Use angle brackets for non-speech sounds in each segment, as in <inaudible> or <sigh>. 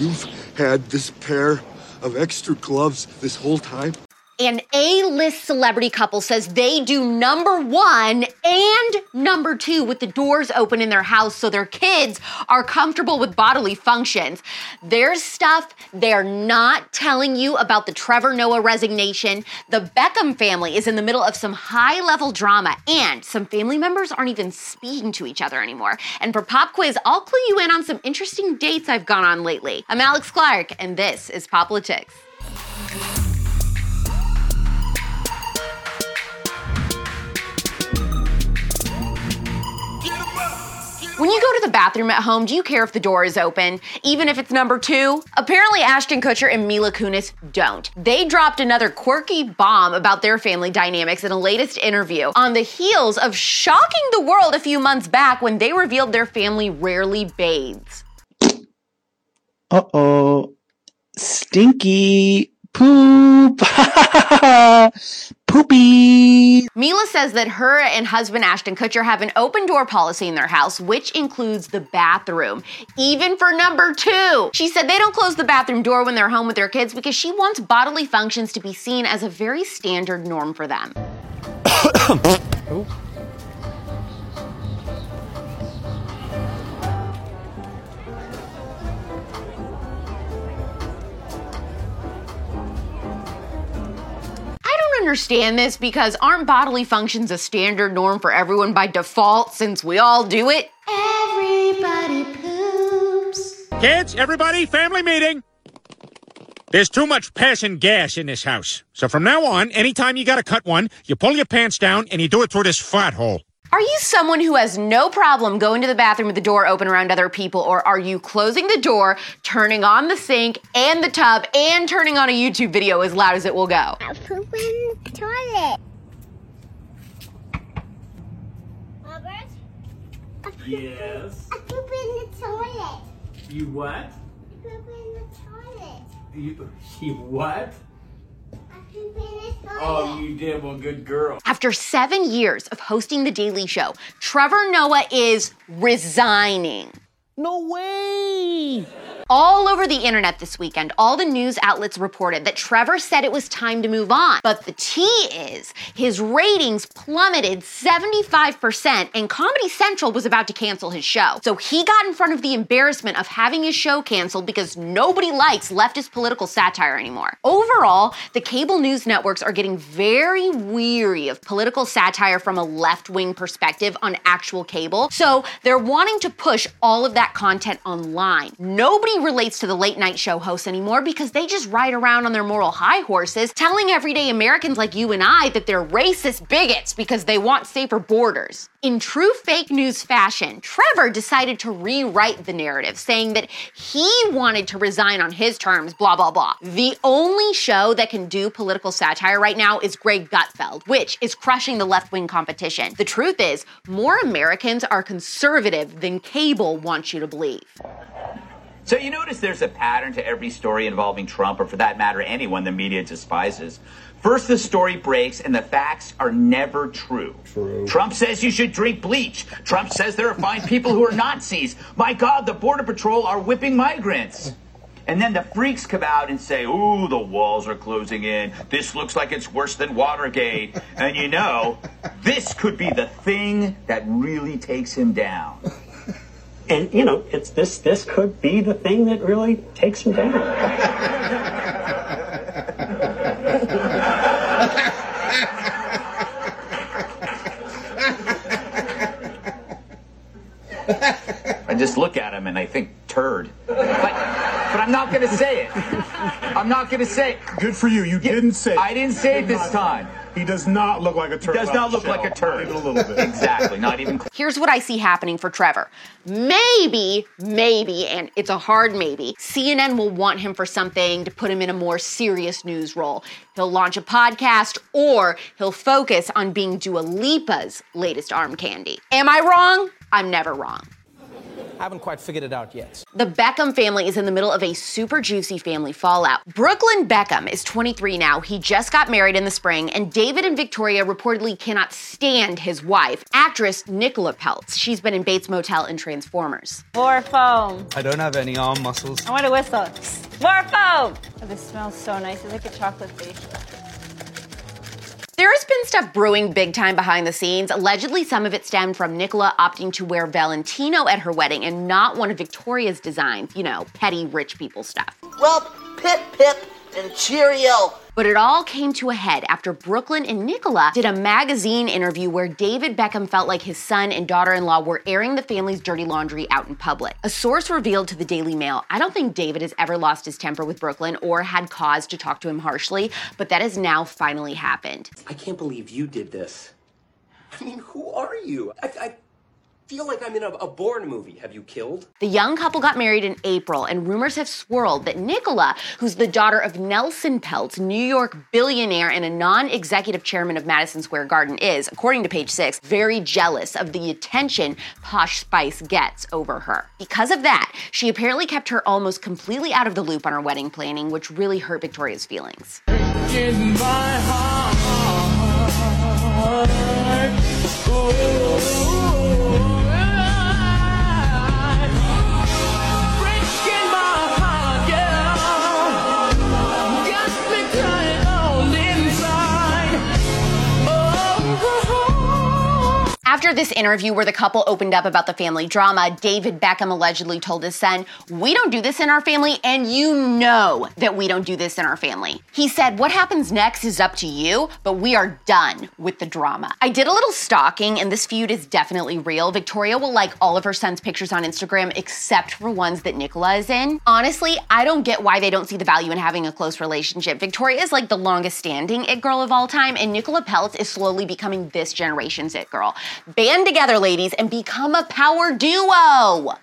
You've had this pair of extra gloves this whole time? An A list celebrity couple says they do number one and number two with the doors open in their house so their kids are comfortable with bodily functions. There's stuff they're not telling you about the Trevor Noah resignation. The Beckham family is in the middle of some high level drama, and some family members aren't even speaking to each other anymore. And for Pop Quiz, I'll clue you in on some interesting dates I've gone on lately. I'm Alex Clark, and this is POPlitics. Bathroom at home, do you care if the door is open, even if it's number two? Apparently, Ashton Kutcher and Mila Kunis don't. They dropped another quirky bomb about their family dynamics in a latest interview on the heels of shocking the world a few months back when they revealed their family rarely bathes. Uh oh. Stinky poop. <laughs> Poopy. Mila says that her and husband Ashton Kutcher have an open door policy in their house, which includes the bathroom, even for number two. She said they don't close the bathroom door when they're home with their kids because she wants bodily functions to be seen as a very standard norm for them. <coughs> understand this because aren't bodily functions a standard norm for everyone by default since we all do it? Everybody poops. Kids, everybody, family meeting. There's too much passing gas in this house. So from now on, anytime you gotta cut one, you pull your pants down and you do it through this fat hole. Are you someone who has no problem going to the bathroom with the door open around other people, or are you closing the door, turning on the sink and the tub, and turning on a YouTube video as loud as it will go? I poop in the toilet. Robert? I poop, yes. I poop in the toilet. You what? I poop in the toilet. You, you what? Oh, you did. Well, good girl. After seven years of hosting The Daily Show, Trevor Noah is resigning. No way! All over the internet this weekend, all the news outlets reported that Trevor said it was time to move on. But the tea is his ratings plummeted 75%, and Comedy Central was about to cancel his show. So he got in front of the embarrassment of having his show canceled because nobody likes leftist political satire anymore. Overall, the cable news networks are getting very weary of political satire from a left wing perspective on actual cable. So they're wanting to push all of that content online. Nobody relates to the late night show hosts anymore because they just ride around on their moral high horses, telling everyday Americans like you and I that they're racist bigots because they want safer borders. In true fake news fashion, Trevor decided to rewrite the narrative, saying that he wanted to resign on his terms, blah, blah, blah. The only show that can do political satire right now is Greg Gutfeld, which is crushing the left wing competition. The truth is, more Americans are conservative than cable wants you to believe. So you notice there's a pattern to every story involving Trump, or for that matter, anyone the media despises. First, the story breaks, and the facts are never true. True. Trump says you should drink bleach. Trump says there are fine people who are Nazis. My God, the Border Patrol are whipping migrants. And then the freaks come out and say, Ooh, the walls are closing in. This looks like it's worse than Watergate. And you know, this could be the thing that really takes him down and you know, it's this this could be the thing that really takes him down. I just look at him and I think turd. But, but I'm not going to say it. I'm not going to say it. Good for you. You didn't say it. I didn't say it this time. He does not look like a turd. He does not the look like a shelf, turd. Not even a little bit. <laughs> Exactly, not even. Here's what I see happening for Trevor. Maybe, maybe, and it's a hard maybe, CNN will want him for something to put him in a more serious news role. He'll launch a podcast or he'll focus on being Dua Lipa's latest arm candy. Am I wrong? I'm never wrong. I haven't quite figured it out yet. The Beckham family is in the middle of a super juicy family fallout. Brooklyn Beckham is 23 now. He just got married in the spring, and David and Victoria reportedly cannot stand his wife, actress Nicola Peltz. She's been in Bates Motel and Transformers. More foam. I don't have any arm muscles. I want to whistle. More foam. Oh, this smells so nice. It's like a chocolate facial. There has been stuff brewing big time behind the scenes. Allegedly, some of it stemmed from Nicola opting to wear Valentino at her wedding and not one of Victoria's designs, you know, petty rich people stuff. Well, pip pip and cheerio. But it all came to a head after Brooklyn and Nicola did a magazine interview where David Beckham felt like his son and daughter in law were airing the family's dirty laundry out in public. A source revealed to the Daily Mail I don't think David has ever lost his temper with Brooklyn or had cause to talk to him harshly, but that has now finally happened. I can't believe you did this. I mean, who are you? I, I feel like I'm in a, a Bourne movie. Have you killed? The young couple got married in April, and rumors have swirled that Nicola, who's the daughter of Nelson Peltz, New York billionaire and a non executive chairman of Madison Square Garden, is, according to page six, very jealous of the attention Posh Spice gets over her. Because of that, she apparently kept her almost completely out of the loop on her wedding planning, which really hurt Victoria's feelings. In my heart. Oh, After this interview where the couple opened up about the family drama, David Beckham allegedly told his son, We don't do this in our family, and you know that we don't do this in our family. He said, What happens next is up to you, but we are done with the drama. I did a little stalking, and this feud is definitely real. Victoria will like all of her son's pictures on Instagram except for ones that Nicola is in. Honestly, I don't get why they don't see the value in having a close relationship. Victoria is like the longest standing it girl of all time, and Nicola Peltz is slowly becoming this generation's it girl. Band together, ladies, and become a power duo.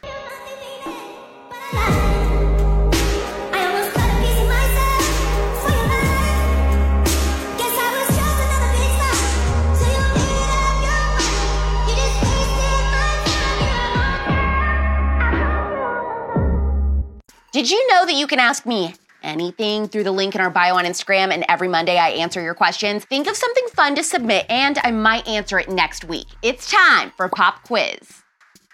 Did you know that you can ask me anything through the link in our bio on Instagram, and every Monday I answer your questions? Think of something fun to submit, and I might answer it next week. It's time for Pop Quiz.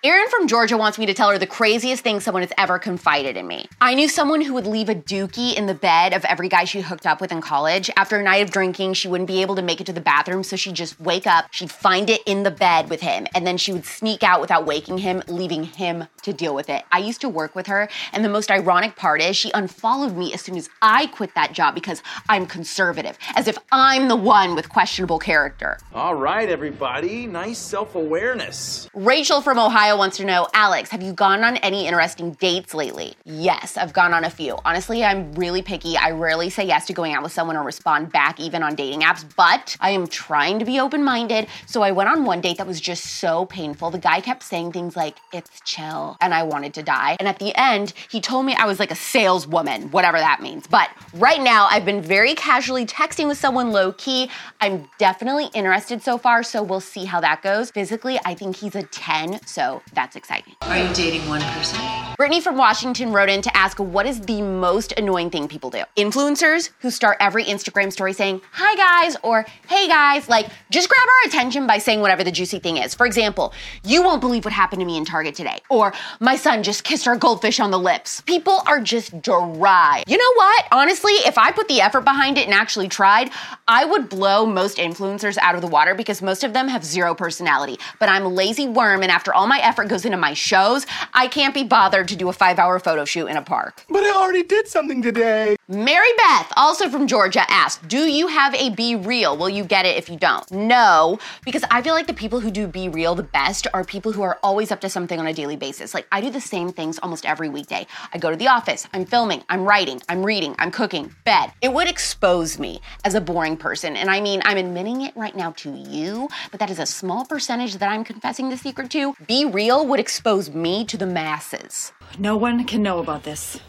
Erin from Georgia wants me to tell her the craziest thing someone has ever confided in me. I knew someone who would leave a dookie in the bed of every guy she hooked up with in college. After a night of drinking, she wouldn't be able to make it to the bathroom, so she'd just wake up, she'd find it in the bed with him, and then she would sneak out without waking him, leaving him to deal with it. I used to work with her, and the most ironic part is she unfollowed me as soon as I quit that job because I'm conservative, as if I'm the one with questionable character. All right, everybody. Nice self awareness. Rachel from Ohio wants to know Alex, have you gone on any interesting dates lately? Yes, I've gone on a few. Honestly, I'm really picky. I rarely say yes to going out with someone or respond back even on dating apps, but I am trying to be open minded. So I went on one date that was just so painful. The guy kept saying things like, it's chill, and I wanted to die. And at the end, he told me I was like a saleswoman, whatever that means. But right now, I've been very casually texting with someone low key. I'm definitely interested so far, so we'll see how that goes. Physically, I think he's a 10, so that's exciting. Are you dating one person? Brittany from Washington wrote in to ask what is the most annoying thing people do? Influencers who start every Instagram story saying, hi guys, or hey guys, like just grab our attention by saying whatever the juicy thing is. For example, you won't believe what happened to me in Target today, or my son just kissed our goldfish on the lips. People are just dry. You know what? Honestly, if I put the effort behind it and actually tried, I would blow most influencers out of the water because most of them have zero personality. But I'm a lazy worm, and after all my effort, effort goes into my shows, I can't be bothered to do a five hour photo shoot in a park. But I already did something today. Mary Beth, also from Georgia, asked, Do you have a BeReal? Will you get it if you don't? No, because I feel like the people who do BeReal the best are people who are always up to something on a daily basis. Like, I do the same things almost every weekday. I go to the office, I'm filming, I'm writing, I'm reading, I'm cooking, bed. It would expose me as a boring person. And I mean, I'm admitting it right now to you, but that is a small percentage that I'm confessing the secret to. Be Real would expose me to the masses. No one can know about this.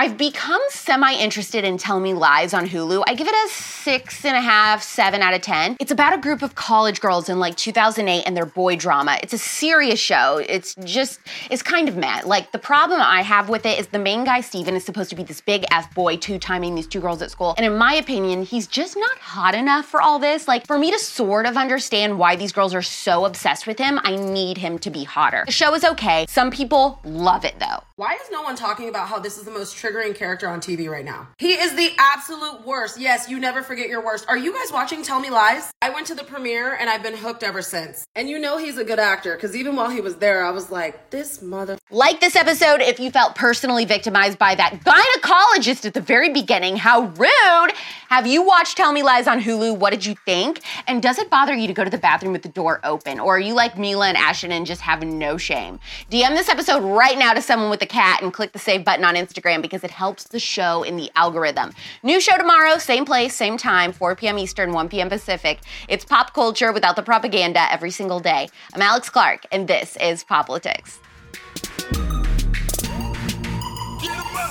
I've become semi interested in Tell Me Lies on Hulu. I give it a six and a half, seven out of 10. It's about a group of college girls in like 2008 and their boy drama. It's a serious show. It's just, it's kind of mad. Like, the problem I have with it is the main guy, Steven, is supposed to be this big F boy, two timing these two girls at school. And in my opinion, he's just not hot enough for all this. Like, for me to sort of understand why these girls are so obsessed with him, I need him to be hotter. The show is okay. Some people love it though. Why is no one talking about how this is the most triggering character on TV right now? He is the absolute worst. Yes, you never forget your worst. Are you guys watching Tell Me Lies? I went to the premiere and I've been hooked ever since. And you know he's a good actor because even while he was there, I was like, this mother. Like this episode if you felt personally victimized by that gynecologist at the very beginning. How rude! Have you watched Tell Me Lies on Hulu? What did you think? And does it bother you to go to the bathroom with the door open? Or are you like Mila and Ashton and just have no shame? DM this episode right now to someone with a cat and click the save button on Instagram because it helps the show in the algorithm. New show tomorrow, same place, same time, 4 p.m. Eastern, 1 p.m. Pacific. It's pop culture without the propaganda every single day. I'm Alex Clark, and this is POPlitics.